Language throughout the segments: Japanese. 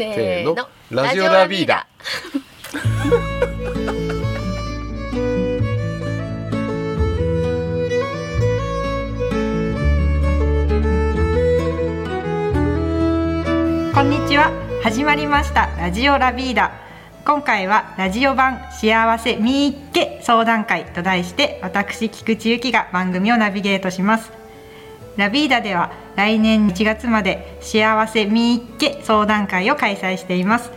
せーの。ラジオラビーダ こんにちは。始まりました。ラジオラビーダ今回はラジオ版幸せみーっけ相談会と題して私菊池由紀が番組をナビゲートします。ラビーダでは来年1月まで幸せみっけ相談会を開催しています。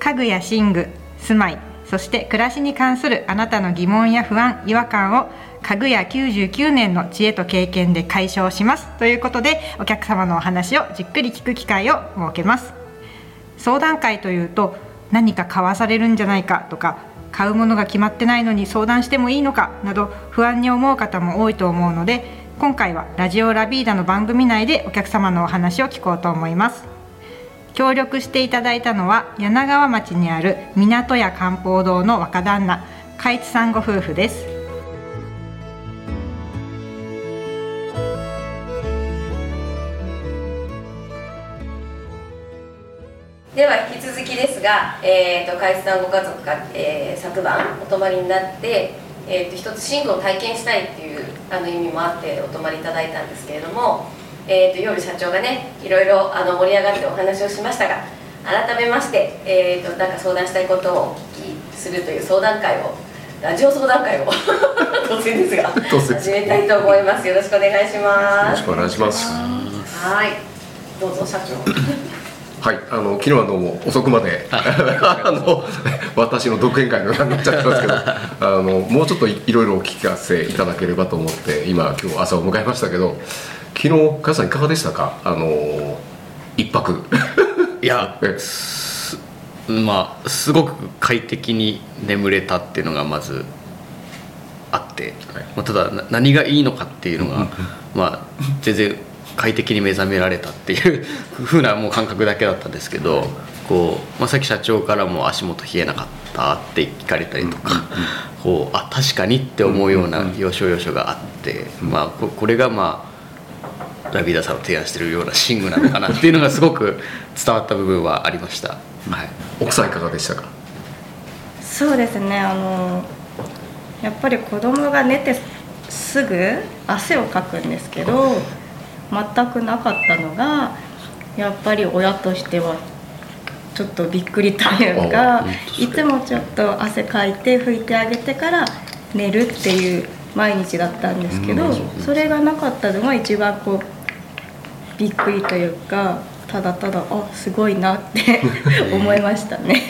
家具や寝具住まいそして暮らしに関するあなたの疑問や不安違和感を家具屋99年の知恵と経験で解消します。ということでお客様のお話をじっくり聞く機会を設けます。相談会というと何か買わされるんじゃないかとか買うものが決まってないのに相談してもいいのかなど不安に思う方も多いと思うので今回はラジオラビーダの番組内でお客様のお話を聞こうと思います。協力していただいたのは柳川町にある港屋漢方堂の若旦那海津さんご夫婦です。では引き続きですが、えー、と海津さんご家族が、えー昨晩お泊まりになって、えー、と一つ寝具を体験したいってあの意味もあってお泊まりいただいたんですけれども、えー、と夜社長がねいろいろあの盛り上がってお話をしましたが改めまして、えー、となんか相談したいことをお聞きするという相談会をラジオ相談会を 突然ですが始めたいと思います。よろしくお願いしよます。ろしくお願いします。はい。どうぞ社長はい、あの昨日はどうも遅くまで、あの私の独演会のようになっちゃったんですけど、あのもうちょっといいろいろお聞かせいただければと思って今今日朝を迎えましたけど、昨日加さんいかがでしたか？あの一泊。いやまあすごく快適に眠れたっていうのがまずあって、はいまあ、ただな何がいいのかっていうのが、まあ全然快適に目覚められたっていうふうなもう感覚だけだったんですけど、こう、まあ、さっき社長からも足元冷えなかったって聞かれたりとか、こうあ確かにって思うような要所要所があって、まあここれがまあラビーダさんの提案してるような寝具なのかなっていうのがすごく伝わった部分はありました。はい。奥さんいかがでしたか？そうですね。あのやっぱり子供が寝てすぐ汗をかくんですけど全くなかったのがやっぱり親としてはちょっとびっくりというあか。いつもちょっと汗かいて拭いてあげてから寝るっていう毎日だったんですけどうんそれがなかったのが一番こうびっくりというかただただあすごいなって 思いましたね。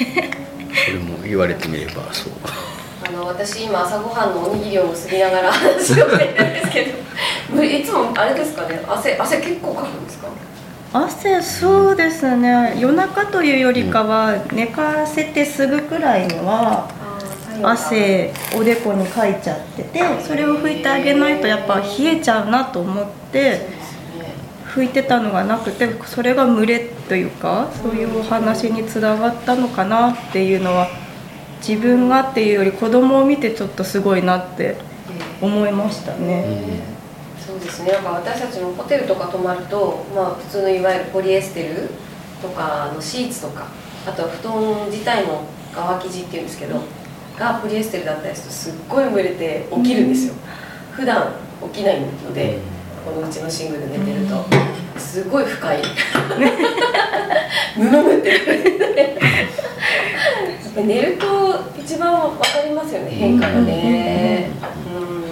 それも言われてみればそう。あの私今朝ごはんのおにぎりを結びながら 話をしてるんですけどむ いつもあれですかね？汗汗結構かくんですか？汗そうですね。夜中というよりかは寝かせてすぐくらいには汗おでこにかいちゃっててそれを拭いてあげないとやっぱ冷えちゃうなと思って拭いてたのがなくてそれが群れというかそういうお話につながったのかなっていうのは自分がっていうより子供を見てちょっとすごいなって思いましたね。そうですね。なんか私たちもホテルとか泊まると、まあ、普通のいわゆるポリエステルとかあのシーツとかあとは布団自体も側生地っていうんですけどがポリエステルだったりするとすっごい蒸れて起きるんですよ、普段起きないので、このうちの寝具で寝てると。すごい深い。ムムムって寝ると一番わかりますよね変化がね。うん。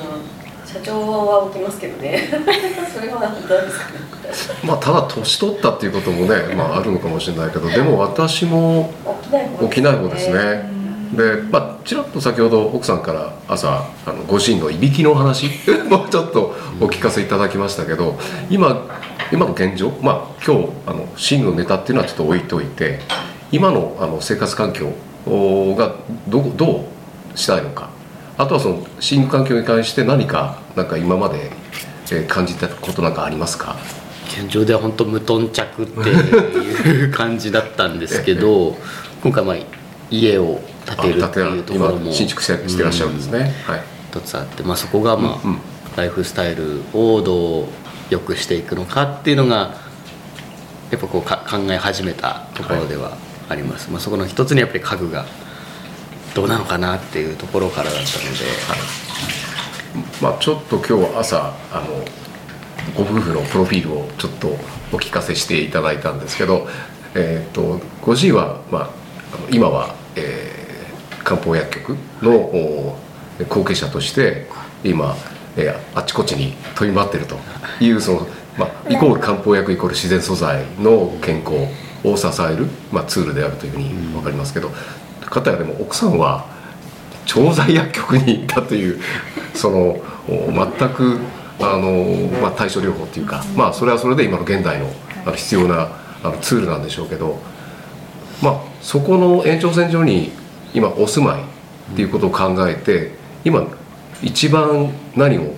社長は起きますけどね。それは何ですかね。まあただ年取ったっていうこともね、まああるのかもしれないけど、でも私も起きない方起きない方ですね。で、まあちらっと先ほど奥さんから朝あのご主人のいびきの話 もちょっとお聞かせいただきましたけど、今今の現状、まあ今日あの寝具のネタっていうのはちょっと置いといて、今のあの生活環境がどうどうしたいのか、あとはその寝具環境に関して何かなんか今まで、えー感じたことなんかありますか？現状では本当無頓着っていう感じだったんですけど今回まあ家を建てるっていうところも今新築してしてらっしゃるんですね。はい。一つあって、まあ、そこがまあ、うんうんライフスタイルをどう良くしていくのかっていうのがやっぱこうか考え始めたところではあります、まあ、そこの一つにやっぱり家具がどうなのかなっていうところからだったので、まあ、ちょっと今日朝あのご夫婦のプロフィールをちょっとお聞かせしていただいたんですけど、えー、とご自身は、まあ、今は、えー漢方薬局のお後継者として今、えーあちこちに飛び回ってるというその、まあ、イコール漢方薬イコール自然素材の健康を支える、まあ、ツールであるというふうに分かりますけど、方やでも奥さんは調剤薬局にいたというそのお全くあの、まあ、対処療法っていうか、まあ、それはそれで今の現代のあの必要なあのツールなんでしょうけど、まあ、そこの延長線上に今お住まいっていうことを考えて今一番何を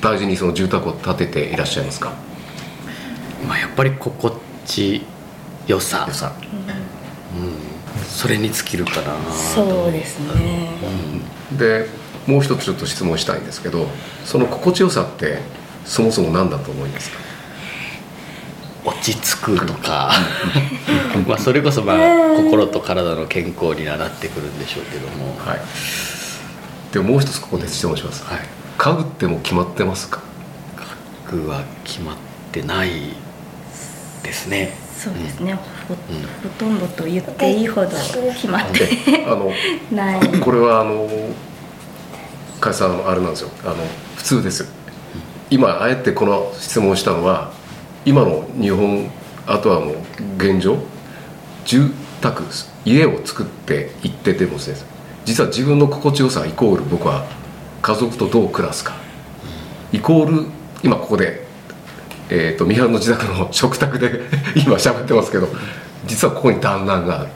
大事にその住宅を建てていらっしゃいますか？まあ、やっぱり心地よさ。予算それに尽きるかな。そうですね。でもう一つちょっと質問したいんですけどその心地よさってそもそも何だと思いますか？落ち着くとか。まあそれこそまあ心と体の健康にはなってくるんでしょうけども。はい。でももう一つここで質問します、はい。家具ってもう決まってますか？僕は決まってないですねそうですね、ほうん。ほとんどと言っていいほど決まってであの ない。これはあの加谷さんあれなんですよ。あの普通です。よ今あえてこの質問をしたのは今の日本あとはもう現状住宅家を作っていっててもです。ね実は自分の心地よさイコール僕は家族とどう暮らすか。イコール今ここで、えー、と三原の自宅の食卓で 今喋ってますけど実はここに団らんがある。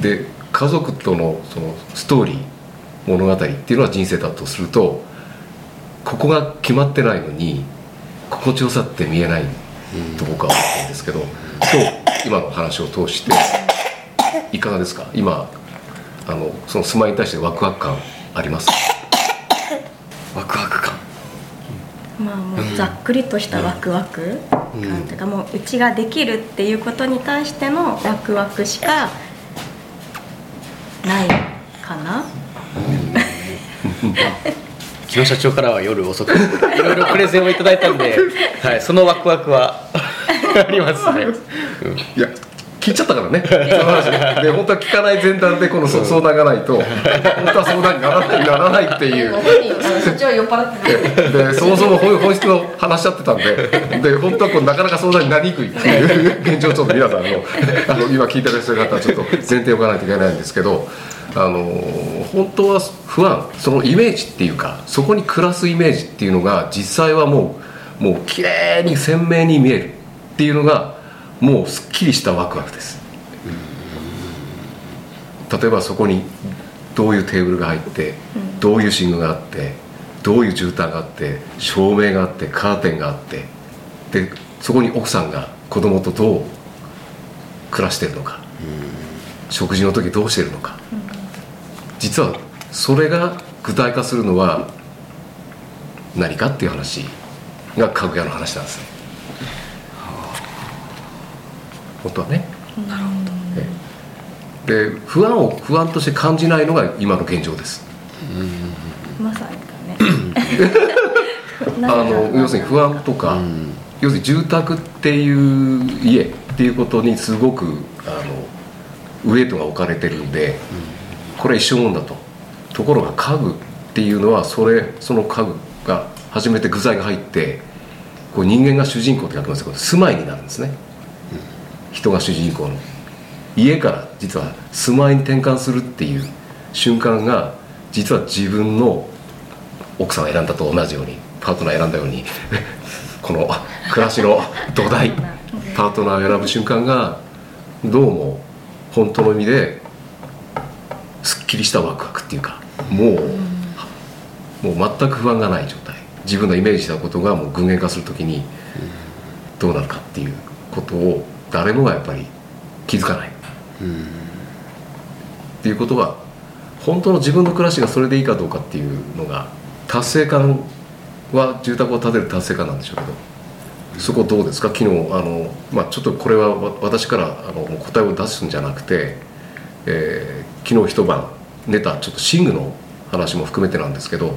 で家族とのそのストーリー物語っていうのは人生だとするとここが決まってないのに心地よさって見えないと僕は思ってるんですけど今日今の話を通していかがですか？今あのその住まいに対してワクワク感ありますワクワク感まあもうざっくりとしたワクワク感というかもううちができるっていうことに対してのワクワクしかないかな。木野社長からは夜遅くいろいろプレゼンをいただいたんで、はい、そのワクワクは ありますね、うん。いや聞いちゃったからね。で本当は聞かない前段でこのそ相談がないと本当は相談にならないならないってい。うでそもそも本本質の話し合ってたんで。で本当はこうなかなか相談になりにくいっていう。現状をちょっと皆さんあのあの今聞いてらっしゃる方はちょっと前提を置かないといけないんですけどあの本当は不安そのイメージっていうかそこに暮らすイメージっていうのが実際はもうもう綺麗に鮮明に見えるっていうのがもうすっきりしたワクワクです。例えばそこにどういうテーブルが入ってどういう寝具があってどういう絨毯があって照明があってカーテンがあってでそこに奥さんが子供とどう暮らしてるのか食事の時どうしてるのか。実はそれが具体化するのは何かっていう話が家具屋の話なんですね本当はね。ええ。で不安を不安として感じないのが今の現状です。まさにだね。あの？要するに不安とか、うん。要するに住宅っていう家っていうことにすごくあのウエイトが置かれてるんで、これは一生もんだと。ところが家具っていうのはそれその家具が初めて具材が入ってこう人間が主人公って書きますけど住まいになるんですね、人が主人公の家から実は住まいに転換するっていう瞬間が実は自分の奥さんが選んだと同じようにパートナー選んだように この暮らしの土台パートナーを選ぶ瞬間がどうも本当の意味ですっきりしたワクワクっていうかもうもう全く不安がない状態。自分のイメージしたことがもう具現化するときにどうなるかっていうことを誰もがやっぱり気づかない。っていうことは本当の自分の暮らしがそれでいいかどうかっていうのが達成感は住宅を建てる達成感なんでしょうけど。そこどうですか？昨日あの、まあ、ちょっとこれはわ私からあの答えを出すんじゃなくて、えー昨日一晩寝たちょっと寝具の話も含めてなんですけど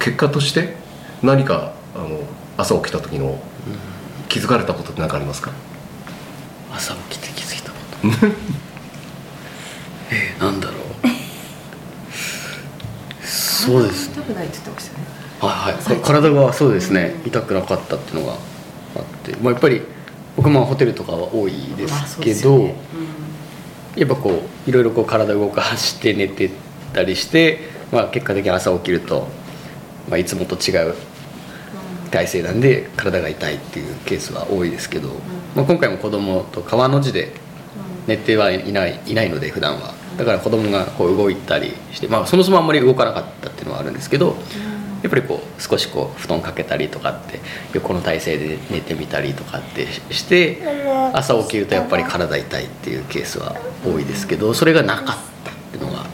結果として何かあの朝起きた時の気づかれたことって何かありますか？朝起きて気づいたこと。えー、なんだろう。そうですね。痛くないって言ってましたよねはいはい。か体がそうですね。痛くなかったっていうのがあって、まあ、やっぱり僕もホテルとかは多いですけど、ですよね。やっぱこういろいろこう体動かして寝てたりして、まあ、結果的に朝起きると、まあ、いつもと違う体勢なんで体が痛いっていうケースは多いですけど、まあ、今回も子供と川の字で寝てはいないいないので普段は。だから子供がこう動いたりして、まあ、そもそもあんまり動かなかったっていうのはあるんですけど、やっぱりこう少しこう布団かけたりとかって横の体勢で寝てみたりとかってしして朝起きるとやっぱり体痛いっていうケースは多いですけどそれがなかったっていうのが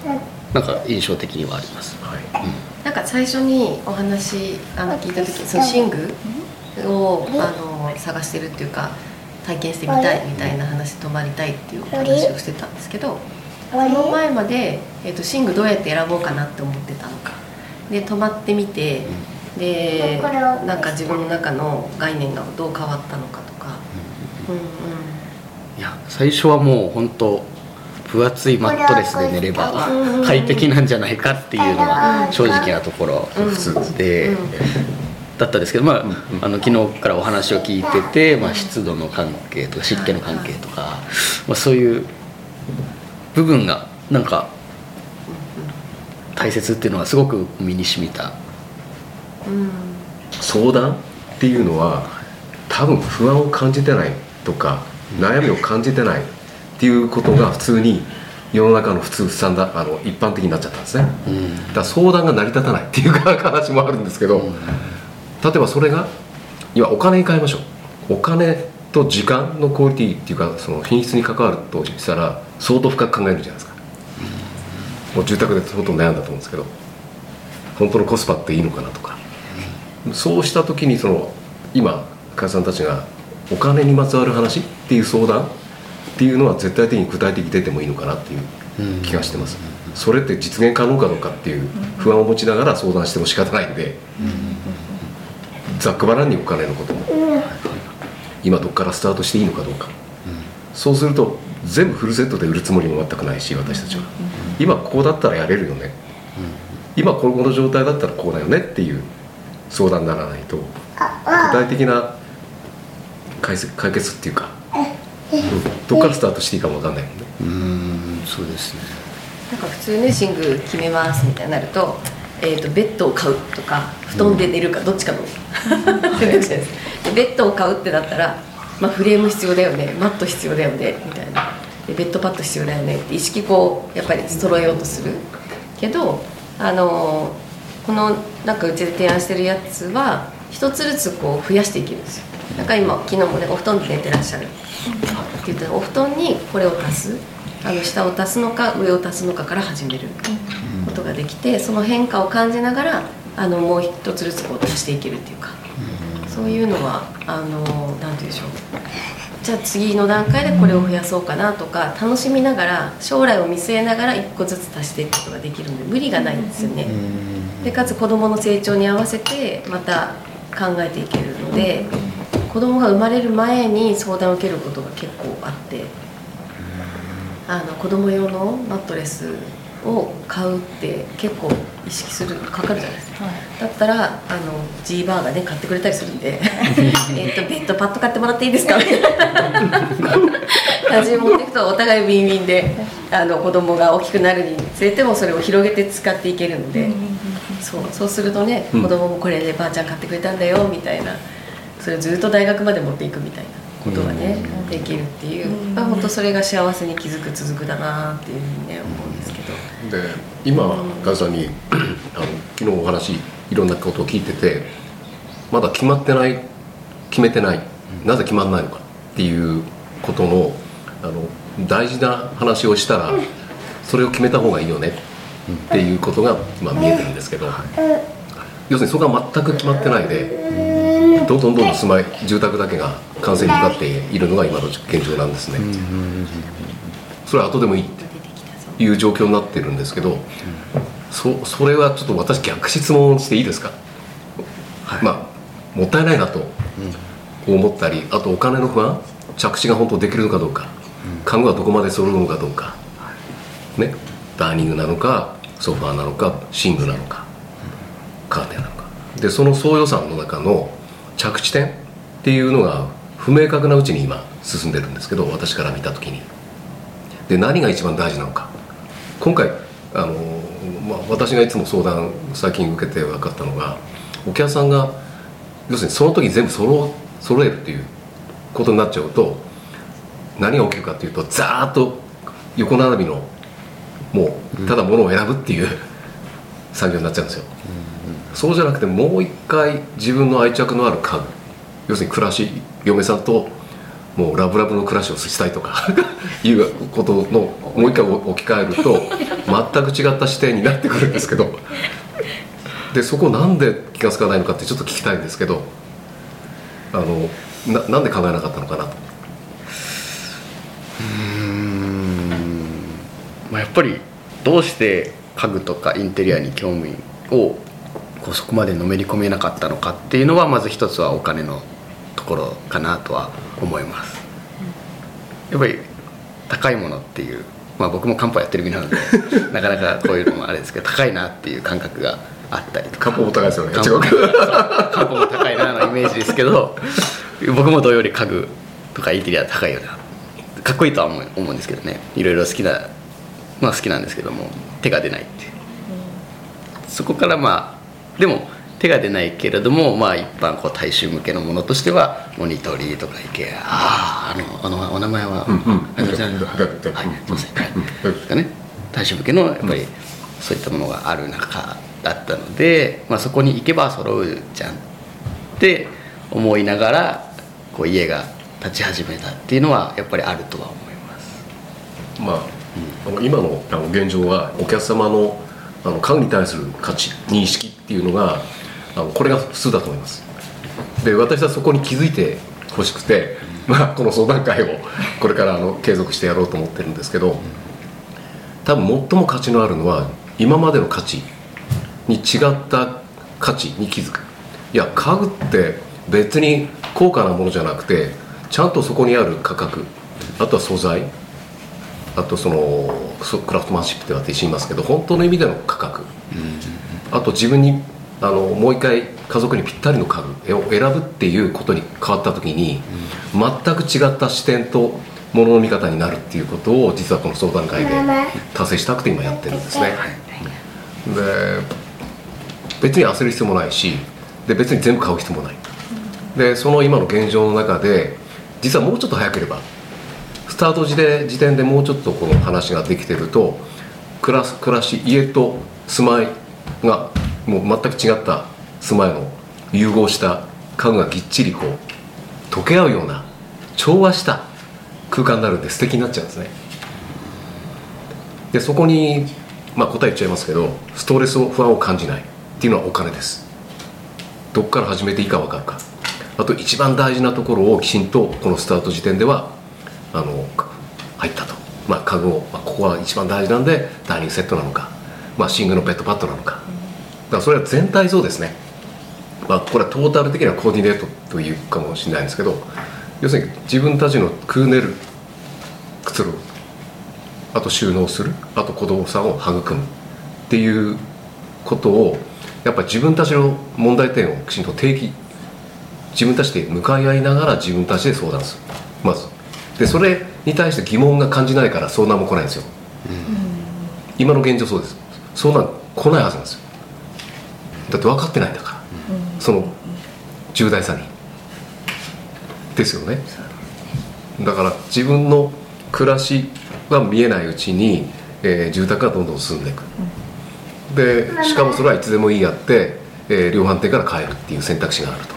なんか印象的にはあります。はいなんか最初にお話あの聞いた時その寝具をあの探してるっていうか体験してみたいみたいな話泊まりたいっていうお話をしてたんですけどその前まで、えー、と寝具どうやって選ぼうかなって思ってたのか。で泊まってみてでなんか自分の中の概念がどう変わったのかとか、うんうん、いや最初はもう本当分厚いマットレスで寝れば快適なんじゃないかっていうのが正直なところ普通でだったんですけど、まあ、あの昨日からお話を聞いてて、まあ、湿度の関係とか湿気の関係とか、まあ、そういう部分がなんか大切っていうのはすごく身に染みた。相談っていうのは多分不安を感じてないとか悩みを感じてないっていうことが普通に世の中の普通さんだあの一般的になっちゃったんですね、だから相談が成り立たないっていうか話もあるんですけど、例えばそれが今お金に変えましょう。お金と時間のクオリティっていうかその品質に関わるとしたら相当深く考えるじゃないですか、もう住宅で相当悩んだと思うんですけど本当のコスパっていいのかなとか、そうした時にその今加さんたちがお金にまつわる話っていう相談っていうのは絶対的に具体的に出てもいいのかなっていう気がしてます、それって実現可能かどうかっていう不安を持ちながら相談しても仕方ないんで、ざっくばらんにお金のことも、今どこからスタートしていいのかどうか、そうすると全部フルセットで売るつもりも全くないし私たちは、今ここだったらやれるよね、今この状態だったらこうだよねっていう相談にならないと具体的な解決解決っていうか、どこからスタートしていいかもわかんないもんね。うんそうですね。なんか普通ね寝具決めますみたいになると,、えー、とベッドを買うとか布団で寝るかどっちかの。選択肢です。でベッドを買うってなったら、まあ、フレーム必要だよねマット必要だよねみたいな。でベッドパッド必要だよねって意識こうやっぱり揃えようとする。けどあのこのなんかうちで提案してるやつは一つずつこう増やしていけるんですよなんか今昨日もねお布団で寝てらっしゃる。って言ったらお布団にこれを足すあの下を足すのか上を足すのかから始めることができてその変化を感じながらあのもう一つずつこう足していけるっていうか。そういうのはあのなんて言うんでしょう。じゃあ次の段階でこれを増やそうかなとか楽しみながら将来を見据えながら一個ずつ足していくことができるので無理がないんですよね。でかつ子どもの成長に合わせてまた考えていけるので子供が生まれる前に相談を受けることが結構あってあの子供用のマットレスを買うって結構意識するかかるじゃないですか、だったらあの G バーがね買ってくれたりするんで えっとベッドパッド買ってもらっていいですか？みたいな。感じで持っていくとお互いウィンウィンであの子供が大きくなるにつれてもそれを広げて使っていけるので、そうそうするとねうん子供もこれでばあちゃん買ってくれたんだよみたいなそれをずっと大学まで持っていくみたいなことがね、できるっていう、まあ本当それが幸せに気づく続くだなっていうふうにね思うんですけど。で今ガさんにあの昨日お話いろんなことを聞いててまだ決まってない決めてないなぜ決まらないのかっていうことのあの大事な話をしたらそれを決めた方がいいよねっていうことが今見えてるんですけど。要するにそこが全く決まってないでどんどんどんどん住まい住宅だけが完成に向かっているのが今の現状なんですね、それは後でもいいっていう状況になってるんですけど、そそれはちょっと私逆質問していいですか、まあもったいないなと思ったりあとお金の不安？着地が本当できるのかどうか、家具はどこまで揃うのかどうか、ね？ダイニングなのかソファーなのか寝具なのか、カーテンなのか。でその総予算の中の着地点っていうのが不明確なうちに今進んでるんですけど私から見た時に。で何が一番大事なのか。今回あの、まあ、私がいつも相談最近受けて分かったのがお客さんが要するにその時全部揃揃えるっていうことになっちゃうと何が起きるかっていうとザーッと横並びのもうただ物を選ぶっていう 産業になっちゃうんですよ、そうじゃなくてもう一回自分の愛着のある家具要するに暮らし嫁さんともうラブラブの暮らしをしたいとか いうことのもう一回置き換えると全く違った視点になってくるんですけどでそこなんで気が付かないのかってちょっと聞きたいんですけどあのななんで考えなかったのかなと。まあ、やっぱりどうして家具とかインテリアに興味をこうそこまでのめり込めなかったのかっていうのはまず一つはお金のところかなとは思います。やっぱり高いものっていう、まあ、僕も漢方やってる身なので なかなかこういうのもあれですけど高いなっていう感覚があったりとか。漢方も高いですよね漢方漢方も高いなのイメージですけど僕も同様に家具とかインテリア高いよな。かっこいいとは思う思うんですけどね。いろいろ好きなまあ好きなんですけども手が出ないっていう。そこからまあでも手が出ないけれどもまあ一般こう大衆向けのものとしてはモニトリーとかイケアあああのあのお名前は、うんうん。はい。すいません。はい。かね大衆向けのやっぱりそういったものがある中だったので、まあ、そこに行けば揃うじゃんって思いながらこう家が立ち始めたっていうのはやっぱりあるとは思います。まあ、あの今の現状はお客様のあの家具に対する価値認識っていうのがあのこれが普通だと思います。で私はそこに気づいてほしくて、まあ、この相談会をこれからあの継続してやろうと思ってるんですけど多分最も価値のあるのは今までの価値に違った価値に気づく。いや家具って別に高価なものじゃなくてちゃんとそこにある価格あとは素材あとそのそクラフトマンシップって私言いますけど本当の意味での価格、あと自分にあのもう一回家族にぴったりの家具を選ぶっていうことに変わった時に、全く違った視点とものの見方になるっていうことを実はこの相談会で達成したくて今やってるんですね。で別に焦る必要もないしで別に全部買う必要もない。でその今の現状の中で実はもうちょっと早ければスタート時で時点でもうちょっとこの話ができてると暮らす暮らし家と住まいがもう全く違った住まいの融合した家具がぎっちりこう溶け合うような調和した空間になるんで素敵になっちゃうんですね。でそこに、まあ、答え言っちゃいますけどストレスを不安を感じないっていうのはお金です。どこから始めていいか分かるか。あと一番大事なところをきちんとこのスタート時点ではあの入ったと、まあ、家具を、まあ、ここは一番大事なんでダイニングセットなのか、まあ、シングルのベッドパッドなのか。だからそれは全体像ですね、まあ、これはトータル的にはコーディネートというかもしれないんですけど要するに自分たちのクーネルくつろぐあと収納するあと子供さんを育むっていうことをやっぱり自分たちの問題点をきちんと定義自分たちで向かい合いながら自分たちで相談する。まずでそれに対して疑問が感じないから相談も来ないんですよ、今の現状そうです。相談来ないはずなんですよ。だって分かってないんだから、その重大さに。ですよね。だから自分の暮らしが見えないうちに、えー住宅がどんどん進んでいく、でしかもそれはいつでもいいやって、えー量販店から買えるっていう選択肢があると。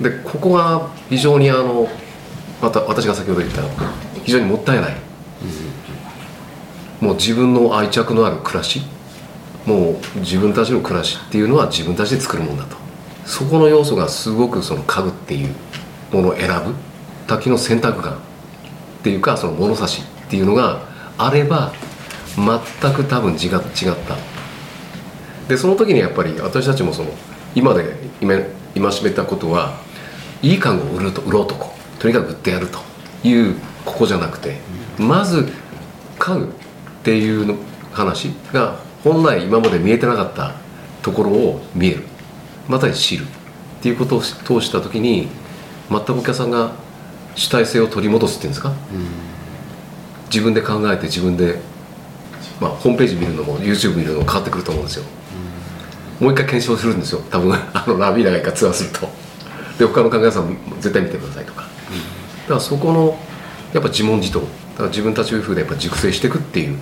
でここが非常にあのまた私が先ほど言った非常にもったいない、もう自分の愛着のある暮らしもう自分たちの暮らしっていうのは自分たちで作るもんだと。そこの要素がすごくその家具っていうものを選ぶ滝の選択感っていうかその物差しっていうのがあれば全く多分違違った。でその時にやっぱり私たちもその今で今しめたことはいい家具を売ると売ろうとことにかく売ってやるというここじゃなくてまず家具っていうの話が本来今まで見えてなかったところを見える。また知るっていうことを通した時に全くお客さんが主体性を取り戻すっていうんですか、自分で考えて自分で、まあ、ホームページ見るのも YouTube 見るのも変わってくると思うんですよ、もう一回検証するんですよ。多分あのラビーダが一回ツアーすると。で他の考えさん絶対見てくださいとか、からそこのやっぱ自問自答。だから自分たち風でやっぱ熟成していくっていう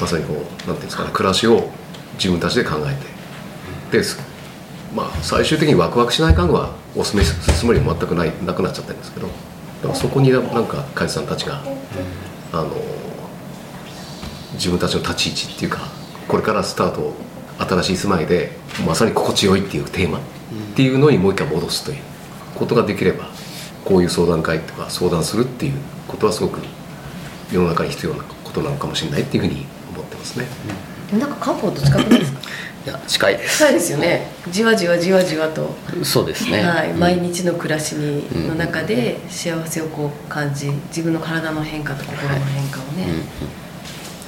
まさにこうなんていうんですかね暮らしを自分たちで考えて。でまあ最終的にワクワクしない家具はおすすめするつもりも全くないなくなっちゃってるんですけど。だからそこになんか海津さんたちが、あの自分たちの立ち位置っていうかこれからスタート新しい住まいでまさに心地よいっていうテーマっていうのにもう一回戻すということができればこういう相談会とか相談するっていうことはすごく世の中に必要なことなのかもしれないっていうふうに思ってますね。なんか漢方と近くないですか？いや近いです。近いですよね。じわじわじわじわと、そうですね、はい、うん。毎日の暮らしに、の中で幸せをこう感じ自分の体の変化と心の変化をね、うん。うん。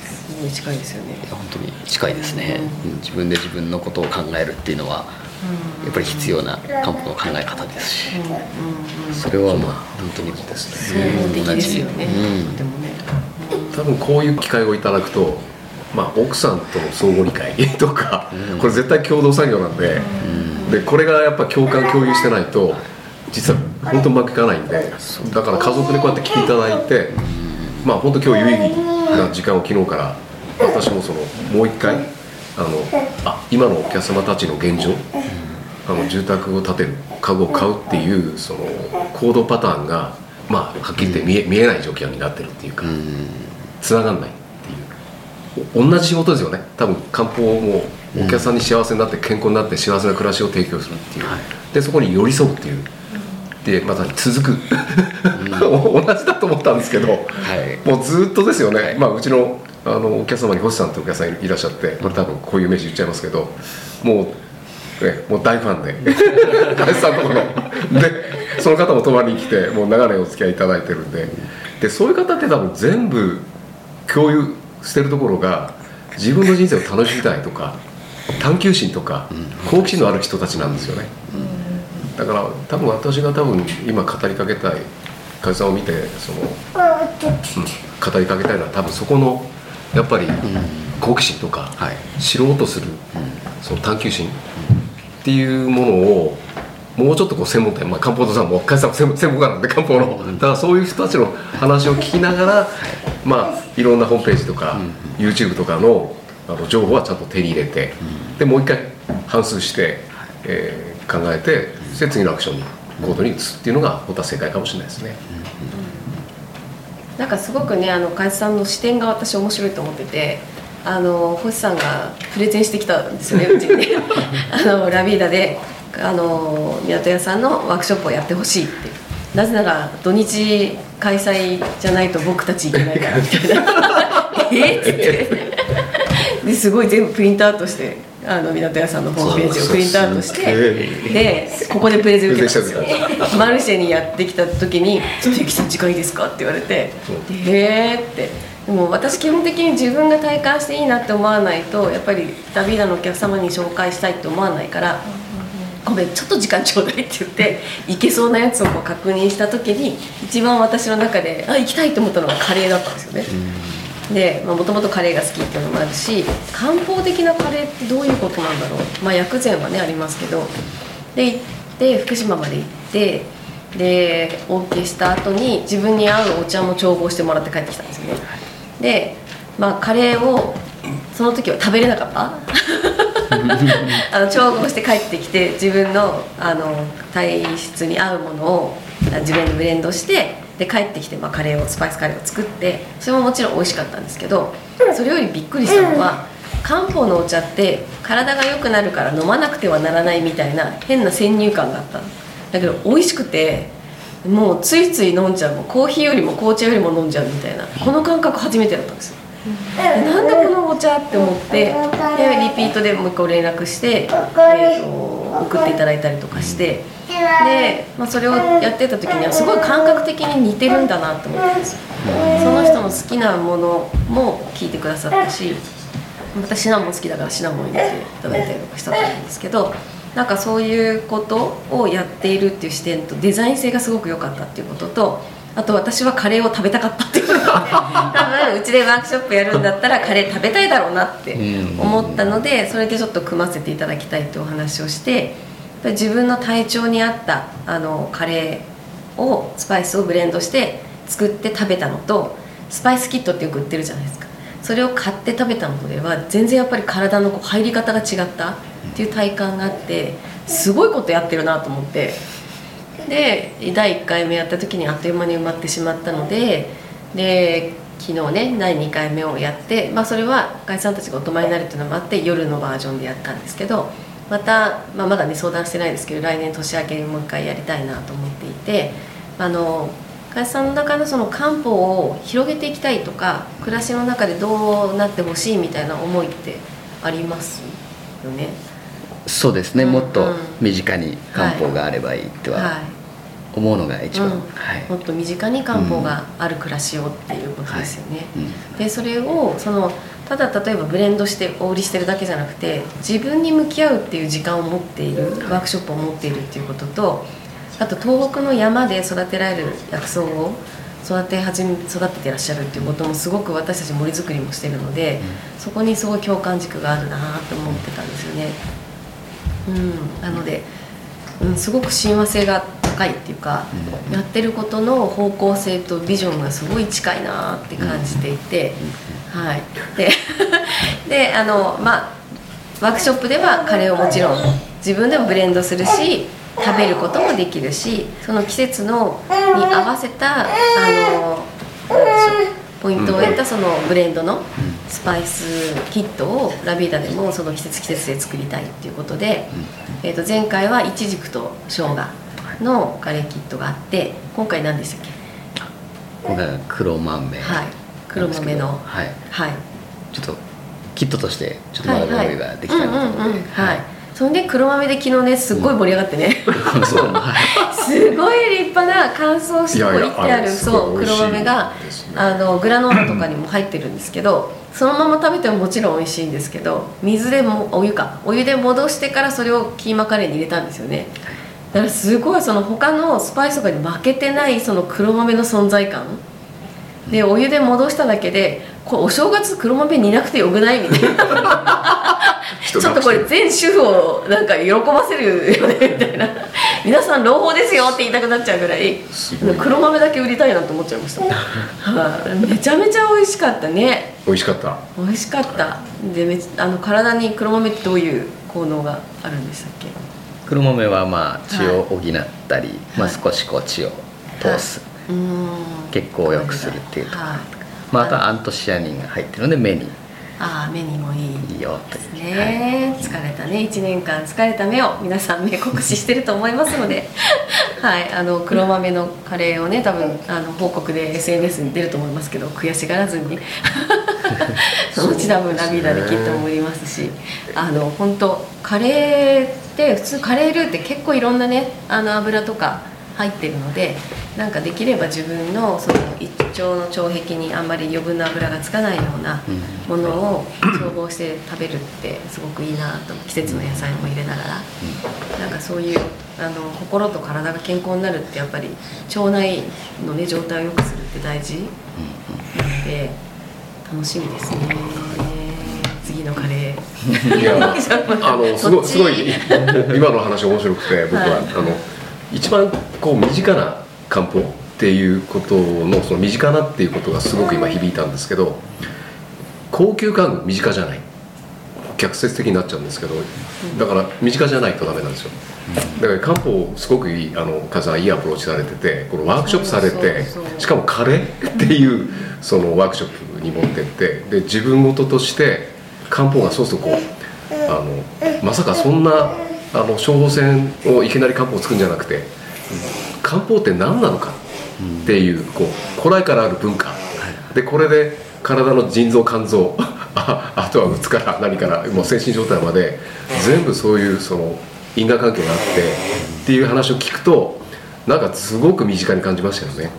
すごい近いですよね。いや本当に近いですね、うん。うん。自分で自分のことを考えるっていうのはやっぱり必要な漢方の考え方ですし。うんうんうんそれはまあ本当にですね。総合的ですよね、うん。でもね、多分こういう機会をいただくと、まあ、奥さんとの相互理解 とか、うん。これ絶対共同作業なんで,、でこれがやっぱ共感共有してないと実は本当うまくいかないんでだから家族でこうやって来ていただいて、まあ本当今日有意義な時間を昨日から私もそのもう一回あのあ今のお客様たちの現状、あの住宅を建てる家具を買うっていうその行動パターンがまあはっきり言って見え見えない状況になってるっていうか。うんつながんないっていう。お同じ仕事ですよね。多分漢方もお客さんに幸せになって健康になって幸せな暮らしを提供するっていう、はい。でそこに寄り添うっていう。でまた続く、同じだと思ったんですけど、はい。もうずっとですよね、まあ、うちのあのお客様に星さんってお客さんいらっしゃってこれ多分こういう名詞言っちゃいますけどもう,、ね、もう大ファンで彼氏さんのところでその方も泊まりに来てもう長年お付き合いいただいてるんで。でそういう方って多分全部共有してるところが自分の人生を楽しみたいとか探求心とか好奇心のある人たちなんですよね、だから多分私が多分今語りかけたい梶さんを見てその、うん語りかけたいのは多分そこのやっぱり好奇心とか、はい。知ろうとするその探求心っていうものをもうちょっとこう専門店、まあ、漢方堂さんも梶さんも専門専門家なんで漢方の。だからそういう人たちの話を聞きながら、まあいろんなホームページとか、YouTube とかのあの情報はちゃんと手に入れて、でもう一回反数して、えー考えてで次のアクションに行動に移すっていうのが本当は正解かもしれないですね。なんかすごくねあの海津さんの視点が私面白いと思っててあの星さんがプレゼンしてきたんですよねうちに。あのラビーダであの港屋さんのワークショップをやってほしいって。なぜなら土日開催じゃないと僕たち行けないからみたいな。えっつって。すごい全部プリントアウトして。あの港屋さんのホームページをプリントアウトしてでここでプレゼン受けたんですよマルシェにやってきた時に「関さん時間いいですか?」って言われて「でへえ」ってでも私基本的に自分が体感していいなって思わないとやっぱりダビーダのお客様に紹介したいって思わないから「ごめんちょっと時間ちょうだい」って言って行けそうなやつをこう確認した時に一番私の中であ行きたいと思ったのがカレーだったんですよね。でもともとカレーが好きっていうのもあるし漢方的なカレーってどういうことなんだろう。まあ薬膳はねありますけど。で行って福島まで行ってでお受けした後に自分に合うお茶も調合してもらって帰ってきたんですよね。でまあカレーをその時は食べれなかった。あの調合して帰ってきて自分のあの体質に合うものを自分でブレンドしてで帰ってきて、まあ、カレーをスパイスカレーを作ってそれももちろん美味しかったんですけどそれよりびっくりしたのは漢方のお茶って体が良くなるから飲まなくてはならないみたいな変な先入観があっただけど美味しくてもうついつい飲んじゃうもうコーヒーよりも紅茶よりも飲んじゃうみたいなこの感覚初めてだったんですよ。でなんでこのお茶って思ってでリピートでもう一個連絡して、えー、と送っていただいたりとかしてで、まあ、それをやってた時にはすごい感覚的に似てるんだなと思ったんですよ。その人の好きなものも聞いてくださったし私シナモン好きだからシナモン入れていただいたりとかしたと思うんですけどなんかそういうことをやっているっていう視点とデザイン性がすごく良かったっていうこととあと私はカレーを食べたかったっていうのが 多分うちでワークショップやるんだったらカレー食べたいだろうなって思ったのでそれでちょっと組ませていただきたいってお話をして自分の体調に合ったあのカレーをスパイスをブレンドして作って食べたのとスパイスキットってよく売ってるじゃないですか。それを買って食べたのとでは全然やっぱり体のこう入り方が違ったっていう体感があってすごいことやってるなと思って。で第1回目やった時にあっという間に埋まってしまったのでで昨日ね第2回目をやって、まあ、それは会社さんたちがお泊まりになるっていうのもあって夜のバージョンでやったんですけどまた、まあ、まだね相談してないですけど来年年明けにもう一回やりたいなと思っていてあの会社さんの中のその漢方を広げていきたいとか暮らしの中でどうなってほしいみたいな思いってありますよね？そうですね、うんもっと身近に漢方があればいいとははい。思うのが一番、うん。はい。もっと身近に漢方がある暮らしをっていうことですよね。うん。でそれをそのただ例えばブレンドしてお売りしてるだけじゃなくて自分に向き合うっていう時間を持っているワークショップを持っているっていうこととあと東北の山で育てられる薬草を育て始め育ててらっしゃるっていうこともすごく私たち森作りもしてるので、そこにすごい共感軸があるなと思ってたんですよね。うん、なので、うん、すごく親和性が高いっていうか、やってることの方向性とビジョンがすごい近いなって感じていて、はい。で であのまあワークショップではカレーをもちろん自分でもブレンドするし食べることもできるしその季節のに合わせたあのポイントを得たそのブレンドのスパイスキットをラビーダでもその季節季節で作りたいっていうことで、えー、と前回はイチジクと生姜のカレーキットがあって今回何でしたっけ？今回は黒豆。はい。黒豆の。はい。はい。ちょっとキットとしてちょっとまだご用意ができたな。と思ってはい。そんで黒豆で昨日ねすっごい盛り上がってね、そうはい すごい立派な乾燥して置いてあるそう黒豆があのグラノーラとかにも入ってるんですけどそのまま食べてももちろん美味しいんですけど水でもお湯かお湯で戻してからそれをキーマカレーに入れたんですよねだからすごいその他のスパイスとかに負けてないその黒豆の存在感。でお湯で戻しただけでこれお正月黒豆煮なくてよくないみたいな。ちょっとこれ全主婦をなんか喜ばせるよねみたいな。皆さん朗報ですよって言いたくなっちゃうぐらい黒豆だけ売りたいなと思っちゃいました。はい。めちゃめちゃ美味しかったね。美味しかった。美味しかった。でめあの体に黒豆ってどういう効能があるんでしたっけ？黒豆はまあ血を補ったり、まあ、はい。少しこう血を通す、うーん血行を良くするっていうところはい。まあ、あとはアントシアニンが入ってるので目に。ああ目にもいいいいよという、ね疲れたね。1年間疲れた目を皆さん目酷使してると思いますので。はい。あの黒豆のカレーをね多分あの報告で SNS に出ると思いますけど悔しがらずにそのうち多分ラビーダできっと思いますしあの本当カレーって普通カレールーって結構いろんなねあの油とか入ってるのでなんかできれば自分のその一腸の腸壁にあんまり余分な油がつかないようなものを調合して食べるってすごくいいなと季節の野菜も入れながら。なんかそういうあの心と体が健康になるってやっぱり腸内のね状態を良くするって大事なので楽しみですね。次のカレー。いや あのすごいすごい今の話面白くて僕は、はいあの一番こう身近な漢方っていうことのその身近なっていうことがすごく今響いたんですけど高級家具身近じゃない。逆説的になっちゃうんですけどだから身近じゃないとダメなんですよ。だから漢方すごくいいあのカズさんいいアプローチされててこのワークショップされてしかもカレーっていうそのワークショップに持ってってで自分事として漢方がそうするとこうあのまさかそんなあの処方箋をいきなり漢方を作るんじゃなくて漢方って何なのかっていうこう古来からある文化でこれで体の腎臓肝臓あ あとはうつから何からもう精神状態まで全部そういうその因果関係があってっていう話を聞くとなんかすごく身近に感じましたよね。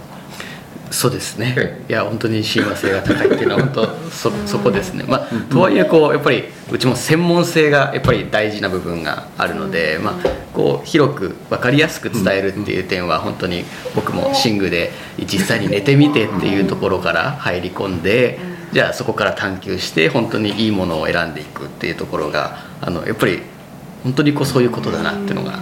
そうですね。えい。や本当に親和性が高いっていうのは本当 そそこですね。まあとはいえこうやっぱりうちも専門性がやっぱり大事な部分があるのでまあこう広く分かりやすく伝えるっていう点は本当に僕も寝具で実際に寝てみてっていうところから入り込んでじゃあそこから探求して本当にいいものを選んでいくっていうところがあのやっぱり本当にこうそういうことだなっていうのが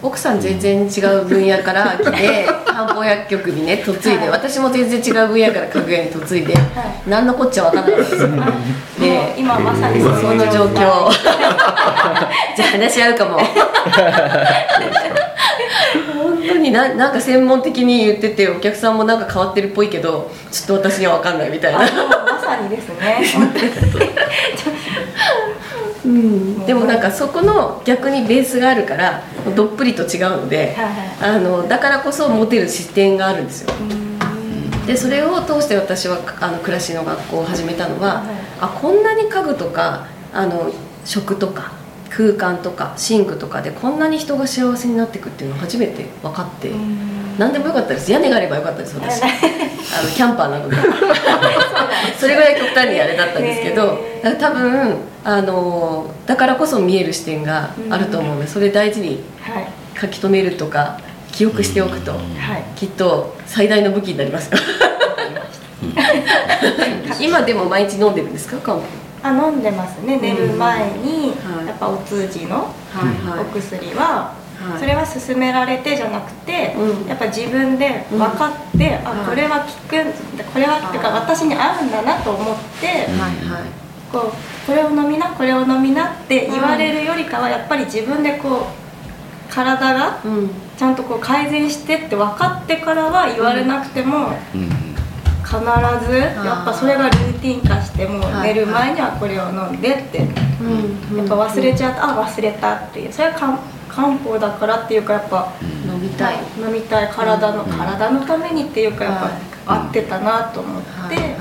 奥さん全然違う分野から 来て漢方薬局にね嫁いで私も全然違う分野から家具屋に嫁いで何のこっちゃ分からなかったですよで今まさにその状況。じゃあ話し合うかも。本当にななんか専門的に言っててお客さんもなんか変わってるっぽいけどちょっと私には分かんないみたいな。まさにですね うん。でもなんかそこの逆にベースがあるからどっぷりと違うのではいあのだからこそ持てる視点があるんですよ。でそれを通して私はあの暮らしの学校を始めたのは、はいあこんなに家具とかあの食とか空間とか寝具とかでこんなに人が幸せになっていくっていうのを初めて分かって、何でもよかったです。屋根があればよかったです私。あのキャンパーなので それぐらい極端にあれだったんですけど、ねだから多分あのだからこそ見える視点があると思う。のでそれ大事にはい。書き留めるとか記憶しておくと、はい。きっと最大の武器になりますよ。今でも毎日飲んでるんですか漢方あ飲んでますね。寝る前にはい。やっぱお通じのはいお薬ははいそれは勧められてじゃなくて、うん。やっぱ自分で分かって、あはい。これは効くんこれはっていうか私に合うんだなと思って、はいはい。こうこれを飲みなこれを飲みなって言われるよりかはやっぱり自分でこう体がうん。ちゃんとこう改善してって分かってからは言われなくてもうん。必ずやっぱそれがルーティン化してもう寝る前にはこれを飲んでって。うんやっぱ忘れちゃうとあ忘れたっていうそれは漢漢方だからっていうかやっぱ飲みたい飲みたい体の体のためにっていうかやっはい。ぱ合ってたなと思って。はい。はい。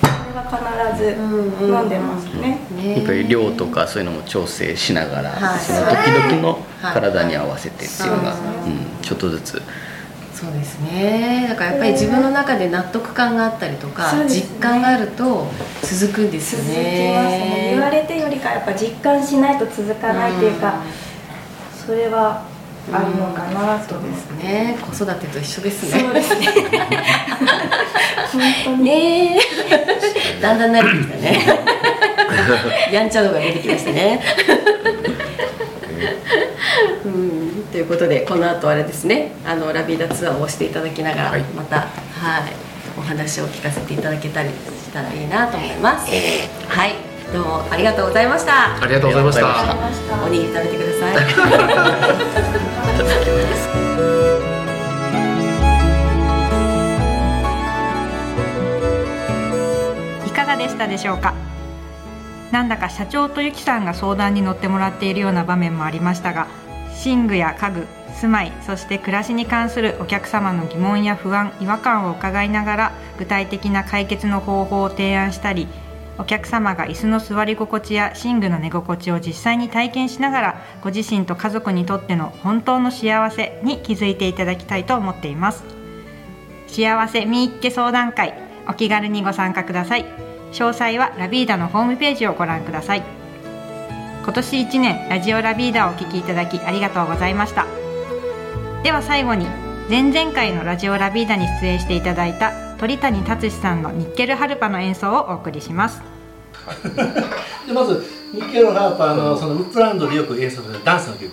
それは必ず飲んでますね。ね。やっぱり量とかそういうのも調整しながら、はい。その時々の体に合わせてっていうのが、はい。うん、ちょっとずつ。そうですね。だからやっぱり自分の中で納得感があったりとか、ね。実感があると続くんです続きよますね。ね言われてよりかやっぱ実感しないと続かないっていうかそれはあるのかなと思って。ね子育てと一緒ですね。そうですね。本当に。ねえ。だんだん慣れてきたね。やんちゃ度が出てきましたね。うん。ということでこの後あれですね。あのラビーダツアーをしていただきながら、はい。またはいお話を聞かせていただけたりしたらいいなと思います。はいどうもありがとうございました。ありがとうございました。おにぎり食べてください。いかがでしたでしょうか？なんだか社長とゆきさんが相談に乗ってもらっているような場面もありましたが寝具や家具住まいそして暮らしに関するお客様の疑問や不安違和感を伺いながら具体的な解決の方法を提案したりお客様が椅子の座り心地や寝具の寝心地を実際に体験しながらご自身と家族にとっての本当の幸せに気づいていただきたいと思っています。幸せみっけ相談会お気軽にご参加ください。詳細はラビーダのホームページをご覧ください。今年1年ラジオラビーダをお聞きいただきありがとうございました。では最後に前々回のラジオラビーダに出演していただいた鳥谷達志さんのニッケルハルパの演奏をお送りします。でまずニッケル・ハーパーのそのウッドランドでよく演奏するダンスの曲